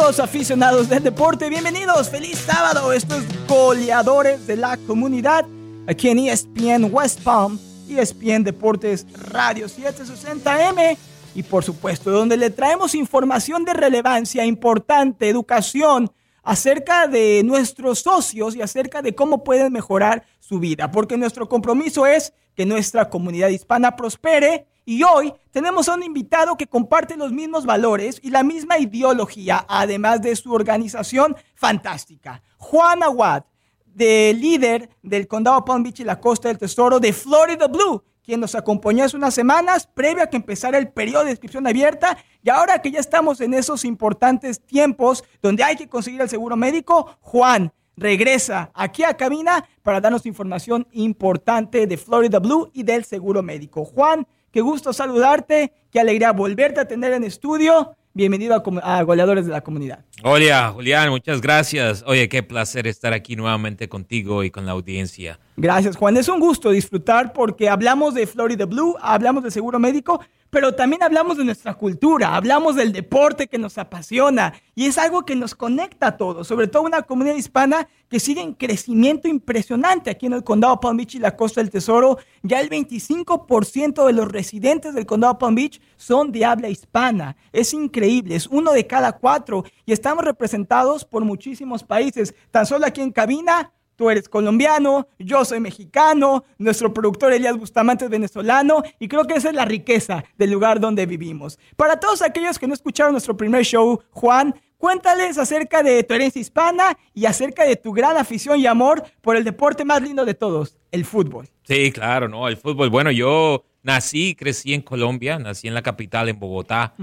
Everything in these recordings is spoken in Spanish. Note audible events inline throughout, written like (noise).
¿Qué tal amigos aficionados del deporte? Bienvenidos, feliz sábado, estos goleadores de la comunidad aquí en ESPN West Palm, ESPN Deportes Radio 760M y por supuesto donde le traemos información de relevancia importante, educación acerca de nuestros socios y acerca de cómo pueden mejorar su vida, porque nuestro compromiso es que nuestra comunidad hispana prospere y hoy tenemos a un invitado que comparte los mismos valores y la misma ideología, además de su organización fantástica. Juan Aguad, de líder del condado Palm Beach y la Costa del Tesoro de Florida Blue, quien nos acompañó hace unas semanas previo a que empezara el periodo de inscripción abierta y ahora que ya estamos en esos importantes tiempos donde hay que conseguir el seguro médico, Juan regresa aquí a cabina para darnos información importante de Florida Blue y del seguro médico. Juan, Qué gusto saludarte, qué alegría volverte a tener en estudio. Bienvenido a, Goleadores de la Comunidad. Hola, Julián, muchas gracias. Oye, qué placer estar aquí nuevamente contigo y con la audiencia. Gracias, Juan. Es un gusto disfrutar porque hablamos de Florida Blue, hablamos de seguro médico, pero también hablamos de nuestra cultura, hablamos del deporte que nos apasiona y es algo que nos conecta a todos, sobre todo una comunidad hispana que sigue en crecimiento impresionante aquí en el condado Palm Beach y la Costa del Tesoro. Ya el 25% de los residentes del condado Palm Beach son de habla hispana. Es increíble, es uno de cada cuatro y estamos representados por muchísimos países. Tan solo aquí en cabina Tú eres colombiano, yo soy mexicano, nuestro productor Elías Bustamante es venezolano y creo que esa es la riqueza del lugar donde vivimos. Para todos aquellos que no escucharon nuestro primer show, Juan, cuéntales acerca de tu herencia hispana y acerca de tu gran afición y amor por el deporte más lindo de todos, el fútbol. Sí, claro, no, el fútbol. Bueno, yo nací y crecí en Colombia, nací en la capital, en Bogotá,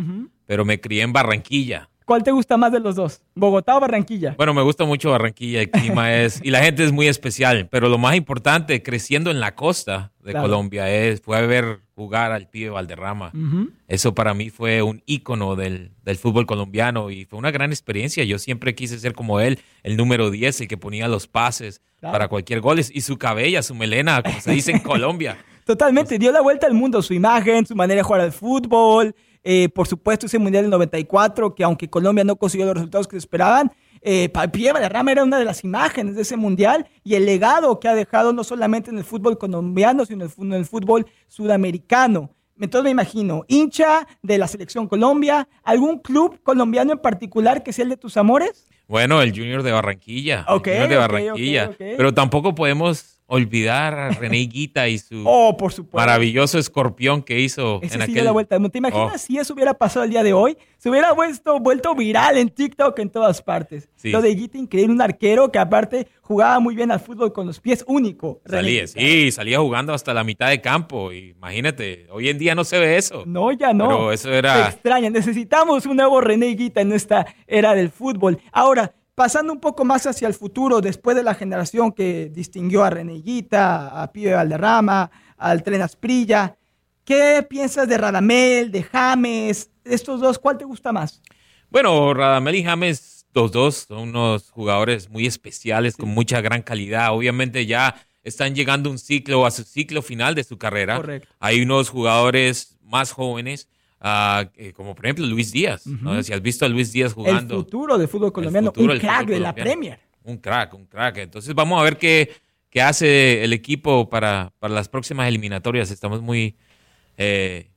pero me crié en Barranquilla. ¿Cuál te gusta más de los dos? ¿Bogotá o Barranquilla? Bueno, me gusta mucho Barranquilla, el clima (laughs) es, y la gente es muy especial, pero lo más importante, creciendo en la costa de Colombia, es, fue ver jugar al pibe Valderrama. Eso para mí fue un ícono del, fútbol colombiano y fue una gran experiencia. Yo siempre quise ser como él, el número 10, el que ponía los pases para cualquier gol, y su cabella, su melena, como se dice en (laughs) Colombia. Totalmente, dio la vuelta al mundo, su imagen, su manera de jugar al fútbol, eh, por supuesto, ese Mundial del 94, que aunque Colombia no consiguió los resultados que se esperaban, eh, de Rama era una de las imágenes de ese Mundial y el legado que ha dejado no solamente en el fútbol colombiano, sino en el fútbol sudamericano. Entonces me imagino, hincha de la selección Colombia, ¿algún club colombiano en particular que sea el de tus amores? Bueno, el Junior de Barranquilla. Ok. Junior de Barranquilla. Pero tampoco podemos olvidar a René Guita y su (laughs) oh, maravilloso escorpión que hizo en aquel... la vuelta. ¿Te imaginas oh. si eso hubiera pasado el día de hoy? Se hubiera vuelto, vuelto viral en TikTok en todas partes. Lo de Guita, increíble, un arquero que aparte jugaba muy bien al fútbol con los pies, único. Salía, sí, salía jugando hasta la mitad de campo. Imagínate, hoy en día no se ve eso. No, ya no. Pero eso era... extraña, necesitamos un nuevo René Guita en esta era del fútbol. Ahora, Pasando un poco más hacia el futuro, después de la generación que distinguió a Reneguita, a Pío Valderrama, al Tren Asprilla, ¿qué piensas de Radamel, de James? Estos dos, ¿cuál te gusta más? Bueno, Radamel y James, los dos son unos jugadores muy especiales, con mucha gran calidad. Obviamente ya están llegando un ciclo, a su ciclo final de su carrera. Correcto. Hay unos jugadores más jóvenes eh, como por ejemplo Luis Díaz. Si has visto a Luis Díaz jugando. El futuro del fútbol colombiano, un crack de la Premier. Un crack, un crack. Entonces vamos a ver qué, qué hace el equipo para, para, las próximas eliminatorias. Estamos muy, eh,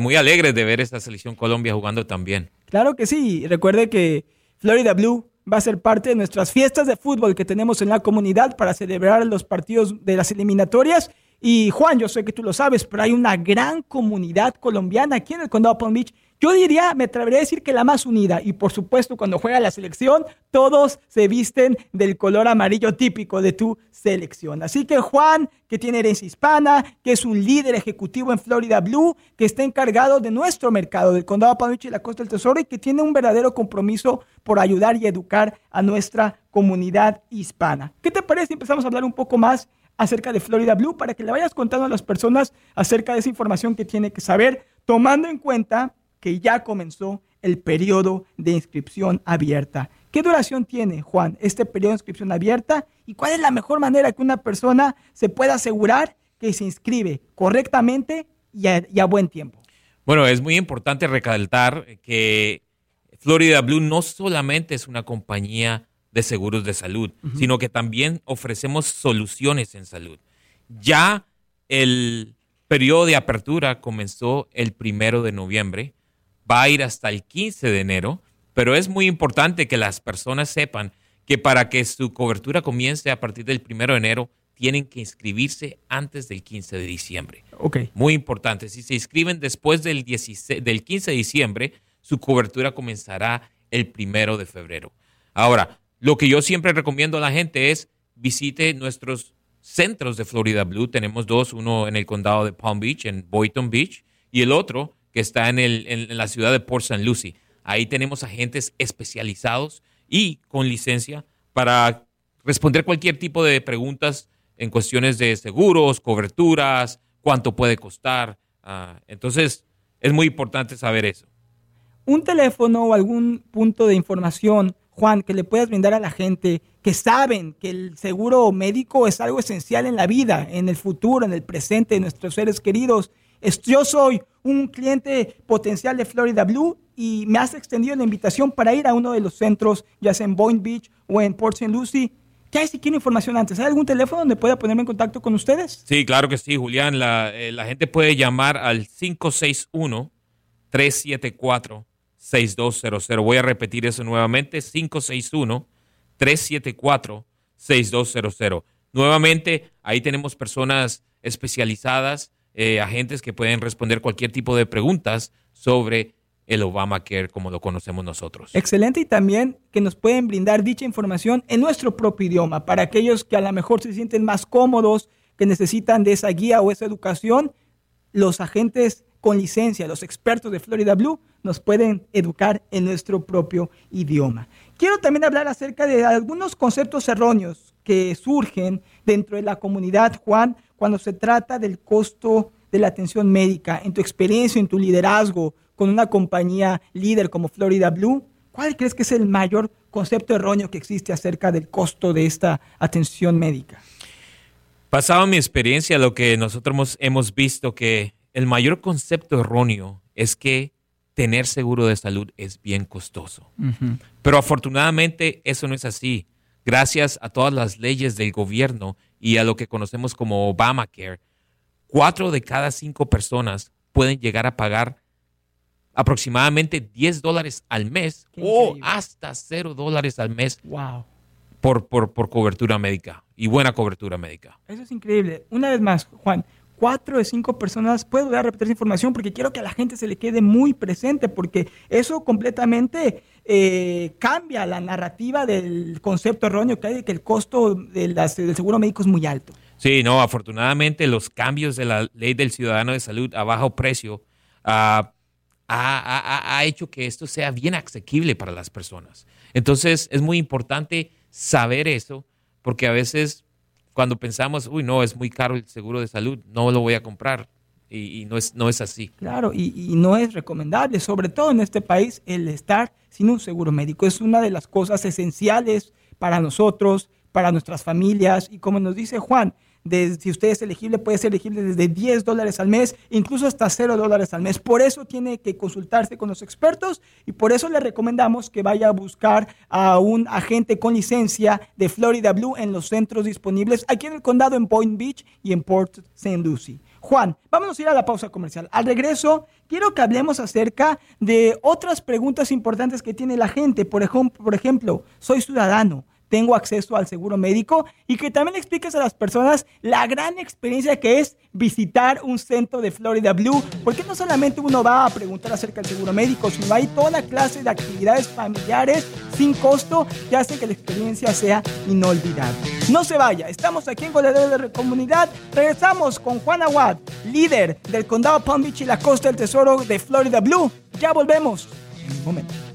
muy alegres de ver esta selección Colombia jugando también. Claro que sí. Recuerde que Florida Blue va a ser parte de nuestras fiestas de fútbol que tenemos en la comunidad para celebrar los partidos de las eliminatorias y Juan, yo sé que tú lo sabes, pero hay una gran comunidad colombiana aquí en el condado Palm Beach. Yo diría, me atrevería a decir que la más unida. Y por supuesto, cuando juega la selección, todos se visten del color amarillo típico de tu selección. Así que Juan, que tiene herencia hispana, que es un líder ejecutivo en Florida Blue, que está encargado de nuestro mercado, del condado Palm Beach y la Costa del Tesoro, y que tiene un verdadero compromiso por ayudar y educar a nuestra comunidad hispana. ¿Qué te parece? Empezamos a hablar un poco más acerca de Florida Blue para que le vayas contando a las personas acerca de esa información que tiene que saber, tomando en cuenta que ya comenzó el periodo de inscripción abierta. ¿Qué duración tiene, Juan, este periodo de inscripción abierta? ¿Y cuál es la mejor manera que una persona se pueda asegurar que se inscribe correctamente y a, buen tiempo? Bueno, es muy importante recalcar que Florida Blue no solamente es una compañía de seguros de salud, sino que también ofrecemos soluciones en salud. Ya el periodo de apertura comenzó el primero de noviembre, va a ir hasta el 15 de enero, pero es muy importante que las personas sepan que para que su cobertura comience a partir del primero de enero, tienen que inscribirse antes del 15 de diciembre. Ok. Muy importante. Si se inscriben después del, 16, del 15 de diciembre, su cobertura comenzará el primero de febrero. Ahora, lo que yo siempre recomiendo a la gente es visite nuestros centros de Florida Blue. Tenemos dos, uno en el condado de Palm Beach, en Boynton Beach, y el otro que está en, el, en la ciudad de Port St. Lucie. Ahí tenemos agentes especializados y con licencia para responder cualquier tipo de preguntas en cuestiones de seguros, coberturas, cuánto puede costar. Ah, entonces, es muy importante saber eso. Un teléfono o algún punto de información Juan, que le puedas brindar a la gente que saben que el seguro médico es algo esencial en la vida, en el futuro, en el presente de nuestros seres queridos. Yo soy un cliente potencial de Florida Blue y me has extendido la invitación para ir a uno de los centros, ya sea en Boynton Beach o en Port St. Lucie. ¿Qué hay si quiere información antes? ¿Hay algún teléfono donde pueda ponerme en contacto con ustedes? Sí, claro que sí, Julián. La, eh, la gente puede llamar al 561 374 6200. Voy a repetir eso nuevamente, 561-374-6200. Nuevamente, ahí tenemos personas especializadas, eh, agentes que pueden responder cualquier tipo de preguntas sobre el Obamacare como lo conocemos nosotros. Excelente y también que nos pueden brindar dicha información en nuestro propio idioma para aquellos que a lo mejor se sienten más cómodos, que necesitan de esa guía o esa educación, los agentes con licencia, los expertos de Florida Blue, nos pueden educar en nuestro propio idioma. Quiero también hablar acerca de algunos conceptos erróneos que surgen dentro de la comunidad, Juan, cuando se trata del costo de la atención médica. En tu experiencia, en tu liderazgo con una compañía líder como Florida Blue, ¿cuál crees que es el mayor concepto erróneo que existe acerca del costo de esta atención médica? Pasado mi experiencia, lo que nosotros hemos visto que el mayor concepto erróneo es que tener seguro de salud es bien costoso. Pero afortunadamente eso no es así. Gracias a todas las leyes del gobierno y a lo que conocemos como Obamacare, cuatro de cada cinco personas pueden llegar a pagar aproximadamente 10 dólares al mes o hasta 0 dólares al mes por, por, por cobertura médica y buena cobertura médica. Eso es increíble. Una vez más, Juan, cuatro de cinco personas, puedo voy a repetir esa información porque quiero que a la gente se le quede muy presente, porque eso completamente eh, cambia la narrativa del concepto erróneo que hay de que el costo del seguro médico es muy alto. Sí, no, afortunadamente los cambios de la ley del ciudadano de salud a bajo precio ah, ha, ha hecho que esto sea bien asequible para las personas. Entonces es muy importante saber eso, porque a veces cuando pensamos, uy, no, es muy caro el seguro de salud, no lo voy a comprar. Y, no, es, no es así. Claro, y, y, no es recomendable, sobre todo en este país, el estar sin un seguro médico. Es una de las cosas esenciales para nosotros, para nuestras familias. Y como nos dice Juan, si usted es elegible, puede ser elegible desde 10 dólares al mes, incluso hasta 0 dólares al mes. Por eso tiene que consultarse con los expertos y por eso le recomendamos que vaya a buscar a un agente con licencia de Florida Blue en los centros disponibles aquí en el condado, en Point Beach y en Port St. Lucie. Juan, vamos a ir a la pausa comercial. Al regreso, quiero que hablemos acerca de otras preguntas importantes que tiene la gente. Por ejemplo, por ejemplo soy ciudadano tengo acceso al seguro médico y que también expliques a las personas la gran experiencia que es visitar un centro de Florida Blue, porque no solamente uno va a preguntar acerca del seguro médico, sino hay toda clase de actividades familiares sin costo que hacen que la experiencia sea inolvidable. No se vaya, estamos aquí en Goleadores de Comunidad, regresamos con Juan Aguad, líder del condado Palm Beach y la costa del tesoro de Florida Blue. Ya volvemos en un momento.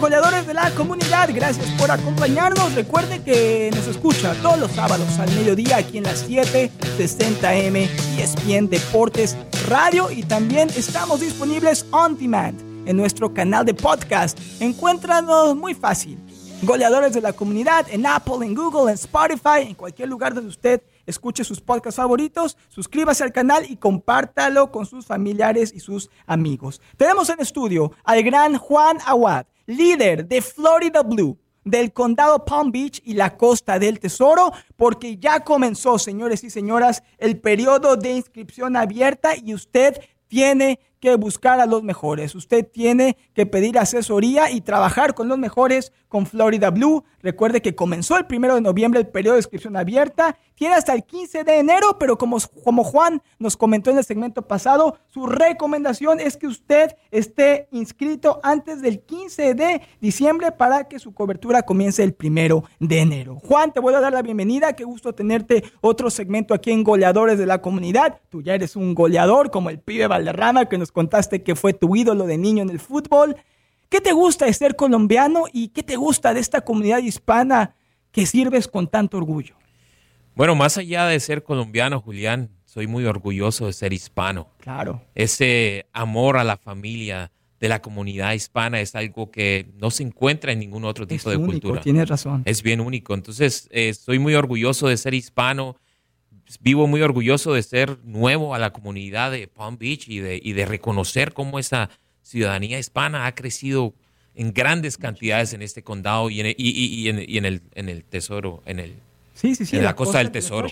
Goleadores de la comunidad. Gracias por acompañarnos. Recuerde que nos escucha todos los sábados al mediodía aquí en las 7:60M ESPN Deportes Radio y también estamos disponibles on demand en nuestro canal de podcast. Encuéntranos muy fácil. Goleadores de la comunidad en Apple, en Google, en Spotify, en cualquier lugar donde usted escuche sus podcasts favoritos, suscríbase al canal y compártalo con sus familiares y sus amigos. Tenemos en estudio al gran Juan Aguad, líder de Florida Blue del condado Palm Beach y la costa del Tesoro, porque ya comenzó, señores y señoras, el periodo de inscripción abierta y usted tiene que buscar a los mejores. Usted tiene que pedir asesoría y trabajar con los mejores con Florida Blue. Recuerde que comenzó el primero de noviembre el periodo de inscripción abierta. Tiene hasta el 15 de enero, pero como, como Juan nos comentó en el segmento pasado, su recomendación es que usted esté inscrito antes del 15 de diciembre para que su cobertura comience el primero de enero. Juan, te voy a dar la bienvenida. Qué gusto tenerte otro segmento aquí en Goleadores de la Comunidad. Tú ya eres un goleador como el pibe Valderrama que nos contaste que fue tu ídolo de niño en el fútbol. ¿Qué te gusta de ser colombiano y qué te gusta de esta comunidad hispana que sirves con tanto orgullo? Bueno, más allá de ser colombiano, Julián, soy muy orgulloso de ser hispano. Claro. Ese amor a la familia de la comunidad hispana es algo que no se encuentra en ningún otro tipo de cultura. Tienes razón. Es bien único. Entonces, estoy muy orgulloso de ser hispano vivo muy orgulloso de ser nuevo a la comunidad de Palm Beach y de, y de reconocer cómo esa ciudadanía hispana ha crecido en grandes cantidades en este condado y en el, y, en, el, en el tesoro, en el Sí, sí, sí. En la, costa, del tesoro.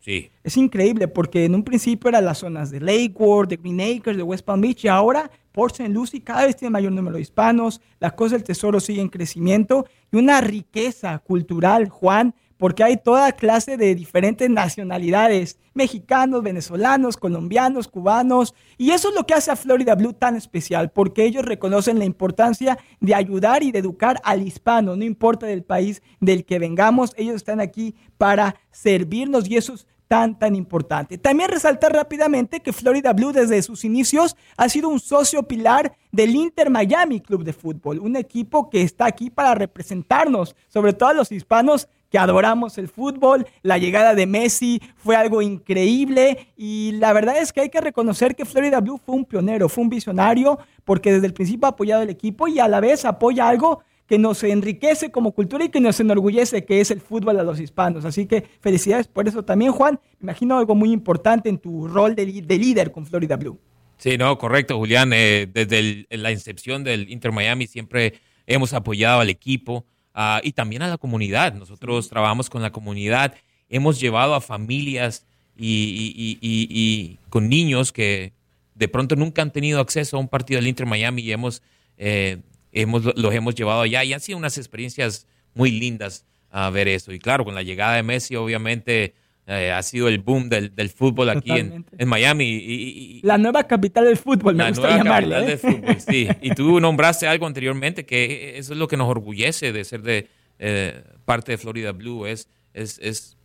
Sí. Es increíble porque en un principio eran las zonas de Lakewood, de Green Acres, de West Palm Beach y ahora Port St. Lucie cada vez tiene mayor número de hispanos, la costa del tesoro sigue en crecimiento y una riqueza cultural, Juan, porque hay toda clase de diferentes nacionalidades, mexicanos, venezolanos, colombianos, cubanos, y eso es lo que hace a Florida Blue tan especial, porque ellos reconocen la importancia de ayudar y de educar al hispano, no importa del país del que vengamos, ellos están aquí para servirnos y eso es tan, tan importante. También resaltar rápidamente que Florida Blue desde sus inicios ha sido un socio pilar del Inter Miami Club de Fútbol, un equipo que está aquí para representarnos, sobre todo a los hispanos adoramos el fútbol. La llegada de Messi fue algo increíble y la verdad es que hay que reconocer que Florida Blue fue un pionero, fue un visionario, porque desde el principio ha apoyado el equipo y a la vez apoya algo que nos enriquece como cultura y que nos enorgullece, que es el fútbol a los hispanos. Así que felicidades por eso también, Juan. Me imagino algo muy importante en tu rol de, líder con Florida Blue. Sí, no, correcto, Julián. Eh, desde la incepción del Inter Miami siempre hemos apoyado al equipo ah, y también a la comunidad. Nosotros trabajamos con la comunidad, hemos llevado a familias y, con niños que de pronto nunca han tenido acceso a un partido del Inter Miami y hemos eh, hemos, los hemos llevado allá y han sido unas experiencias muy lindas a ver eso. Y claro, con la llegada de Messi, obviamente eh, ha sido el boom del, fútbol aquí en, Miami. Y, la nueva capital del fútbol, me gusta llamarle. ¿eh? Del fútbol, sí. Y tú nombraste algo anteriormente que eso es lo que nos orgullece de ser de eh, parte de Florida Blue, es, es, es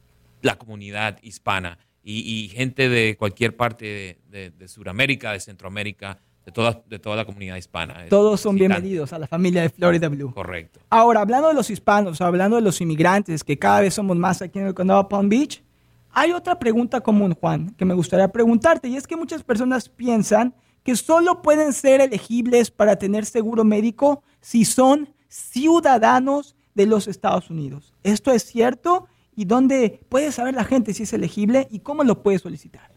la comunidad hispana y, gente de cualquier parte de, de Sudamérica, de Centroamérica de toda, de toda la comunidad hispana. Todos son bienvenidos a la familia de Florida Blue. Correcto. Ahora, hablando de los hispanos, hablando de los inmigrantes, que cada vez somos más aquí en el condado Palm Beach, hay otra pregunta común, Juan, que me gustaría preguntarte, y es que muchas personas piensan que solo pueden ser elegibles para tener seguro médico si son ciudadanos de los Estados Unidos. ¿Esto es cierto? ¿Y dónde puede saber la gente si es elegible y cómo lo puede solicitar?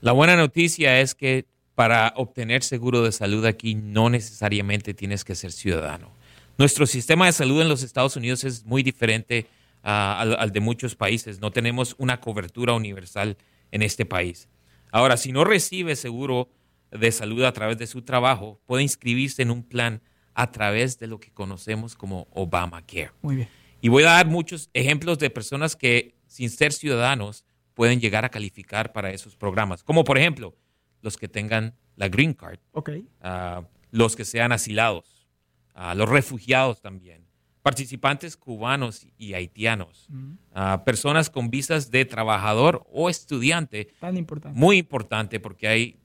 La buena noticia es que para obtener seguro de salud aquí no necesariamente tienes que ser ciudadano. Nuestro sistema de salud en los Estados Unidos es muy diferente al, de muchos países. No tenemos una cobertura universal en este país. Ahora, si no recibe seguro de salud a través de su trabajo, puede inscribirse en un plan a través de lo que conocemos como Obamacare. Muy bien. Y voy a dar muchos ejemplos de personas que, sin ser ciudadanos, pueden llegar a calificar para esos programas. Como por ejemplo, los que tengan la green card, okay. Ah, los que sean asilados, uh, los refugiados también, participantes cubanos y haitianos, uh, personas con visas de trabajador o estudiante. Tan importante. Muy importante porque hay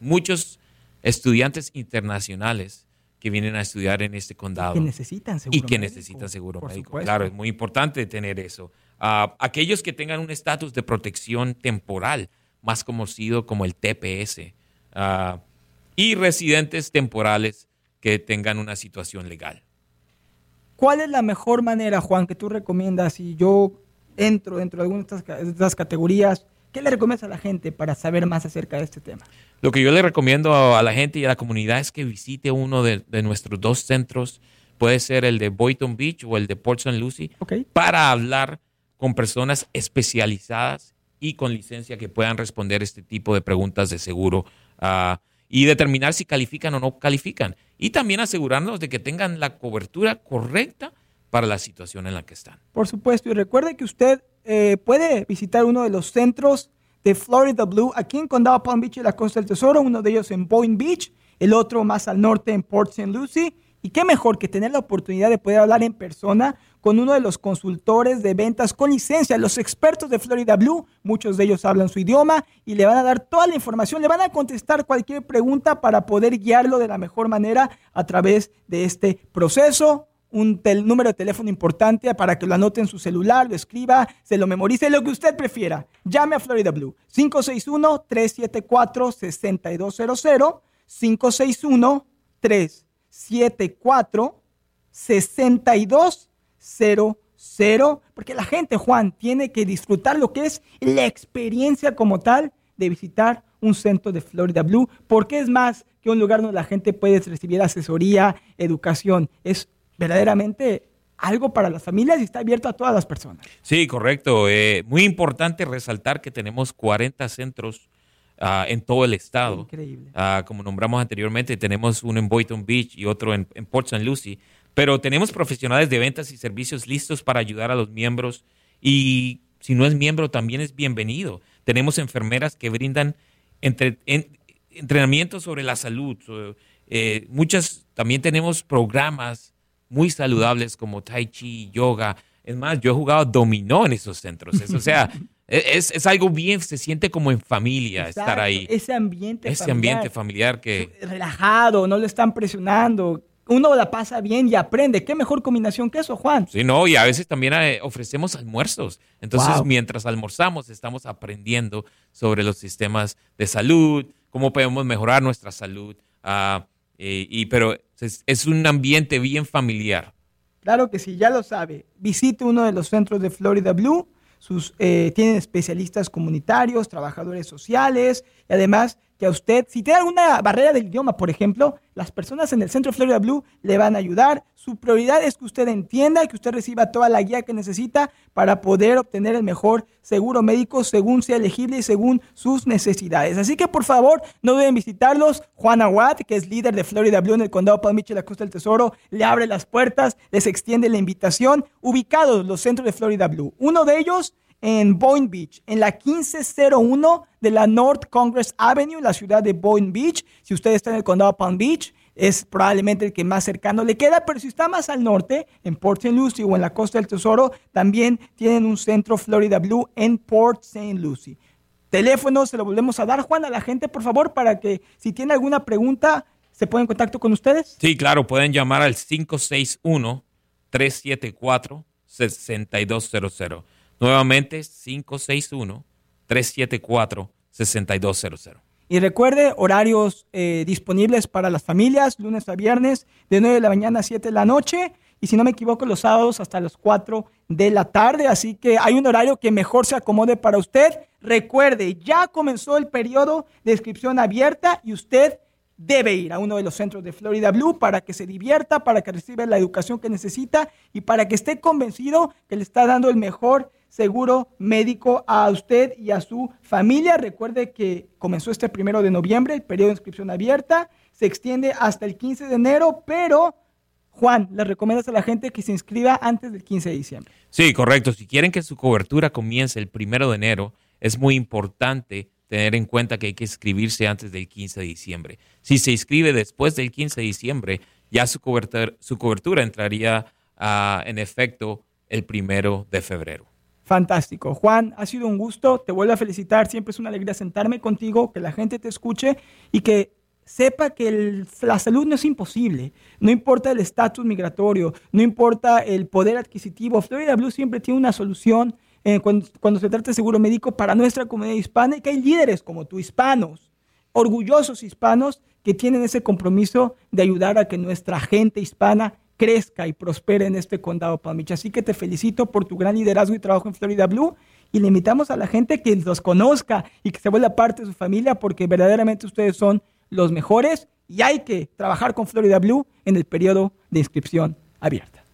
muchos estudiantes internacionales que vienen a estudiar en este condado. Que necesitan seguro Y que necesitan seguro médico. Claro, es muy importante tener eso. Uh, aquellos que tengan un estatus de protección temporal, más conocido como el TPS, uh, y residentes temporales que tengan una situación legal. ¿Cuál es la mejor manera, Juan, que tú recomiendas si yo entro dentro de alguna de estas categorías? ¿Qué le recomiendas a la gente para saber más acerca de este tema? Lo que yo le recomiendo a la gente y a la comunidad es que visite uno de, nuestros dos centros, puede ser el de Boynton Beach o el de Port St. Lucie, para hablar con personas especializadas y con licencia que puedan responder este tipo de preguntas de seguro uh, y determinar si califican o no califican. Y también asegurarnos de que tengan la cobertura correcta para la situación en la que están. Por supuesto, y recuerde que usted eh, puede visitar uno de los centros de Florida Blue aquí en Condado Palm Beach y la Costa del Tesoro, uno de ellos en Boynton Beach, el otro más al norte en Port St. Lucie. Y qué mejor que tener la oportunidad de poder hablar en persona con uno de los consultores de ventas con licencia, los expertos de Florida Blue. Muchos de ellos hablan su idioma y le van a dar toda la información, le van a contestar cualquier pregunta para poder guiarlo de la mejor manera a través de este proceso un número de teléfono importante para que lo anote en su celular, lo escriba, se lo memorice, lo que usted prefiera. Llame a Florida Blue. 561-374-6200. 561-374-6200. Porque la gente, Juan, tiene que disfrutar lo que es la experiencia como tal de visitar un centro de Florida Blue, porque es más que un lugar donde la gente puede recibir asesoría, educación. Es verdaderamente algo para las familias y está abierto a todas las personas. Sí, correcto. Eh, muy importante resaltar que tenemos 40 centros ah, en todo el estado. Increíble. Ah, como nombramos anteriormente, tenemos uno en Boynton Beach y otro en, Port St. Lucie. Pero tenemos profesionales de ventas y servicios listos para ayudar a los miembros y si no es miembro también es bienvenido. Tenemos enfermeras que brindan entre, entrenamiento sobre la salud. Eh, muchas, también tenemos programas muy saludables como tai chi, yoga. Es más, yo he jugado dominó en esos centros. o sea, (laughs) es, es, algo bien, se siente como en familia estar ahí. Ese ambiente Ese ambiente familiar que... Relajado, no le están presionando. Uno la pasa bien y aprende. ¿Qué mejor combinación que eso, Juan? Sí, no, y a veces también eh, ofrecemos almuerzos. Entonces, mientras almorzamos, estamos aprendiendo sobre los sistemas de salud, cómo podemos mejorar nuestra salud. Uh, y, pero es, un ambiente bien familiar. Claro que sí, ya lo sabe. Visite uno de los centros de Florida Blue. Sus, eh, tienen especialistas comunitarios, trabajadores sociales y además que a usted, si tiene alguna barrera del idioma, por ejemplo, las personas en el Centro Florida Blue le van a ayudar. Su prioridad es que usted entienda y que usted reciba toda la guía que necesita para poder obtener el mejor seguro médico según sea elegible y según sus necesidades. Así que por favor, no deben visitarlos. Juan Aguad, que es líder de Florida Blue en el condado Palm Beach y la Costa del Tesoro, le abre las puertas, les extiende la invitación. Ubicados los centros de Florida Blue. Uno de ellos en Boynton Beach, en la 1501 de la North Congress Avenue, la ciudad de Boynton Beach. Si usted está en el condado Palm Beach, es probablemente el que más cercano le queda, pero si está más al norte, en Port St. Lucie o en la Costa del Tesoro, también tienen un centro Florida Blue en Port St. Lucie. Teléfono, se lo volvemos a dar, Juan, a la gente, por favor, para que si tiene alguna pregunta, se ponga en contacto con ustedes. Sí, claro, pueden llamar al 561 374 6200. Nuevamente, 561-374-6200. Y recuerde, horarios eh, disponibles para las familias, lunes a viernes, de 9 de la mañana a 7 de la noche. Y si no me equivoco, los sábados hasta las 4 de la tarde. Así que hay un horario que mejor se acomode para usted. Recuerde, ya comenzó el periodo de inscripción abierta y usted debe ir a uno de los centros de Florida Blue para que se divierta, para que reciba la educación que necesita y para que esté convencido que le está dando el mejor seguro médico a usted y a su familia. Recuerde que comenzó este primero de noviembre, el periodo de inscripción abierta, se extiende hasta el 15 de enero, pero Juan, le recomiendas a la gente que se inscriba antes del 15 de diciembre. Sí, correcto. Si quieren que su cobertura comience el primero de enero, es muy importante tener en cuenta que hay que inscribirse antes del 15 de diciembre. Si se inscribe después del 15 de diciembre, ya su cobertura, su cobertura entraría ah, en efecto el primero de febrero. Fantástico. Juan, ha sido un gusto. Te vuelvo a felicitar. Siempre es una alegría sentarme contigo, que la gente te escuche y que sepa que la salud no es imposible. No importa el estatus migratorio, no importa el poder adquisitivo. Florida Blue siempre tiene una solución eh, cuando, cuando, se trata de seguro médico para nuestra comunidad hispana y que hay líderes como tú, hispanos, orgullosos hispanos, que tienen ese compromiso de ayudar a que nuestra gente hispana crezca y prospere en este condado Palm Beach. Así que te felicito por tu gran liderazgo y trabajo en Florida Blue y le invitamos a la gente que los conozca y que se vuelva parte de su familia porque verdaderamente ustedes son los mejores y hay que trabajar con Florida Blue en el periodo de inscripción abierta.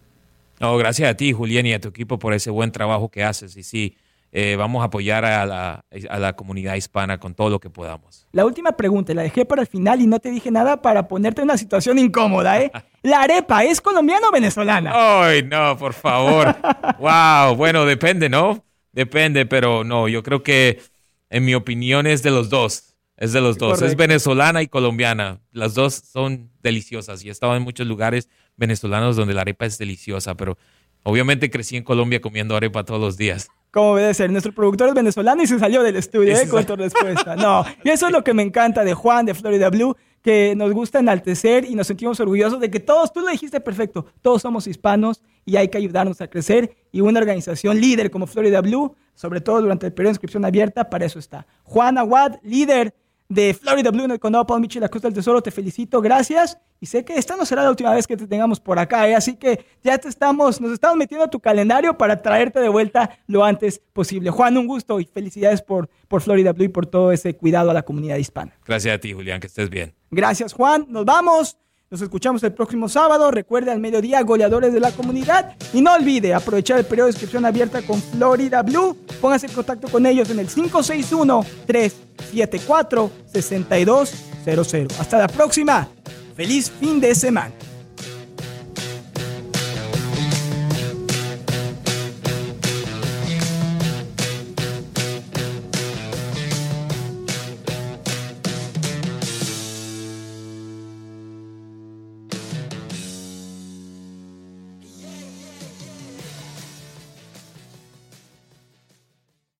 No, gracias a ti, Julián, y a tu equipo por ese buen trabajo que haces. Y sí, eh, vamos a apoyar a la, a la, comunidad hispana con todo lo que podamos. La última pregunta, la dejé para el final y no te dije nada para ponerte en una situación incómoda, ¿eh? (laughs) ¿La arepa es colombiana o venezolana? Ay, no, por favor. (laughs) wow, bueno, depende, ¿no? Depende, pero no, yo creo que en mi opinión es de los dos. Es de los dos. Es venezolana y colombiana. Las dos son deliciosas. Y he estado en muchos lugares venezolanos donde la arepa es deliciosa, pero obviamente crecí en Colombia comiendo arepa todos los días. ¿Cómo debe ser? Nuestro productor es venezolano y se salió del estudio ¿eh? con tu respuesta. No, y eso es lo que me encanta de Juan de Florida Blue, que nos gusta enaltecer y nos sentimos orgullosos de que todos, tú lo dijiste perfecto, todos somos hispanos y hay que ayudarnos a crecer. Y una organización líder como Florida Blue, sobre todo durante el periodo de inscripción abierta, para eso está. Juan Aguad, líder de Florida Blue en el condado Palm Beach y la Costa del Tesoro. Te felicito, gracias. Y sé que esta no será la última vez que te tengamos por acá, ¿eh? así que ya te estamos, nos estamos metiendo a tu calendario para traerte de vuelta lo antes posible. Juan, un gusto y felicidades por, por Florida Blue y por todo ese cuidado a la comunidad hispana. Gracias a ti, Julián, que estés bien. Gracias, Juan. Nos vamos. Nos escuchamos el próximo sábado. Recuerde al mediodía, goleadores de la comunidad. Y no olvide aprovechar el periodo de inscripción abierta con Florida Blue. Póngase en contacto con ellos en el 561-374-6200. Hasta la próxima. Feliz fin de semana.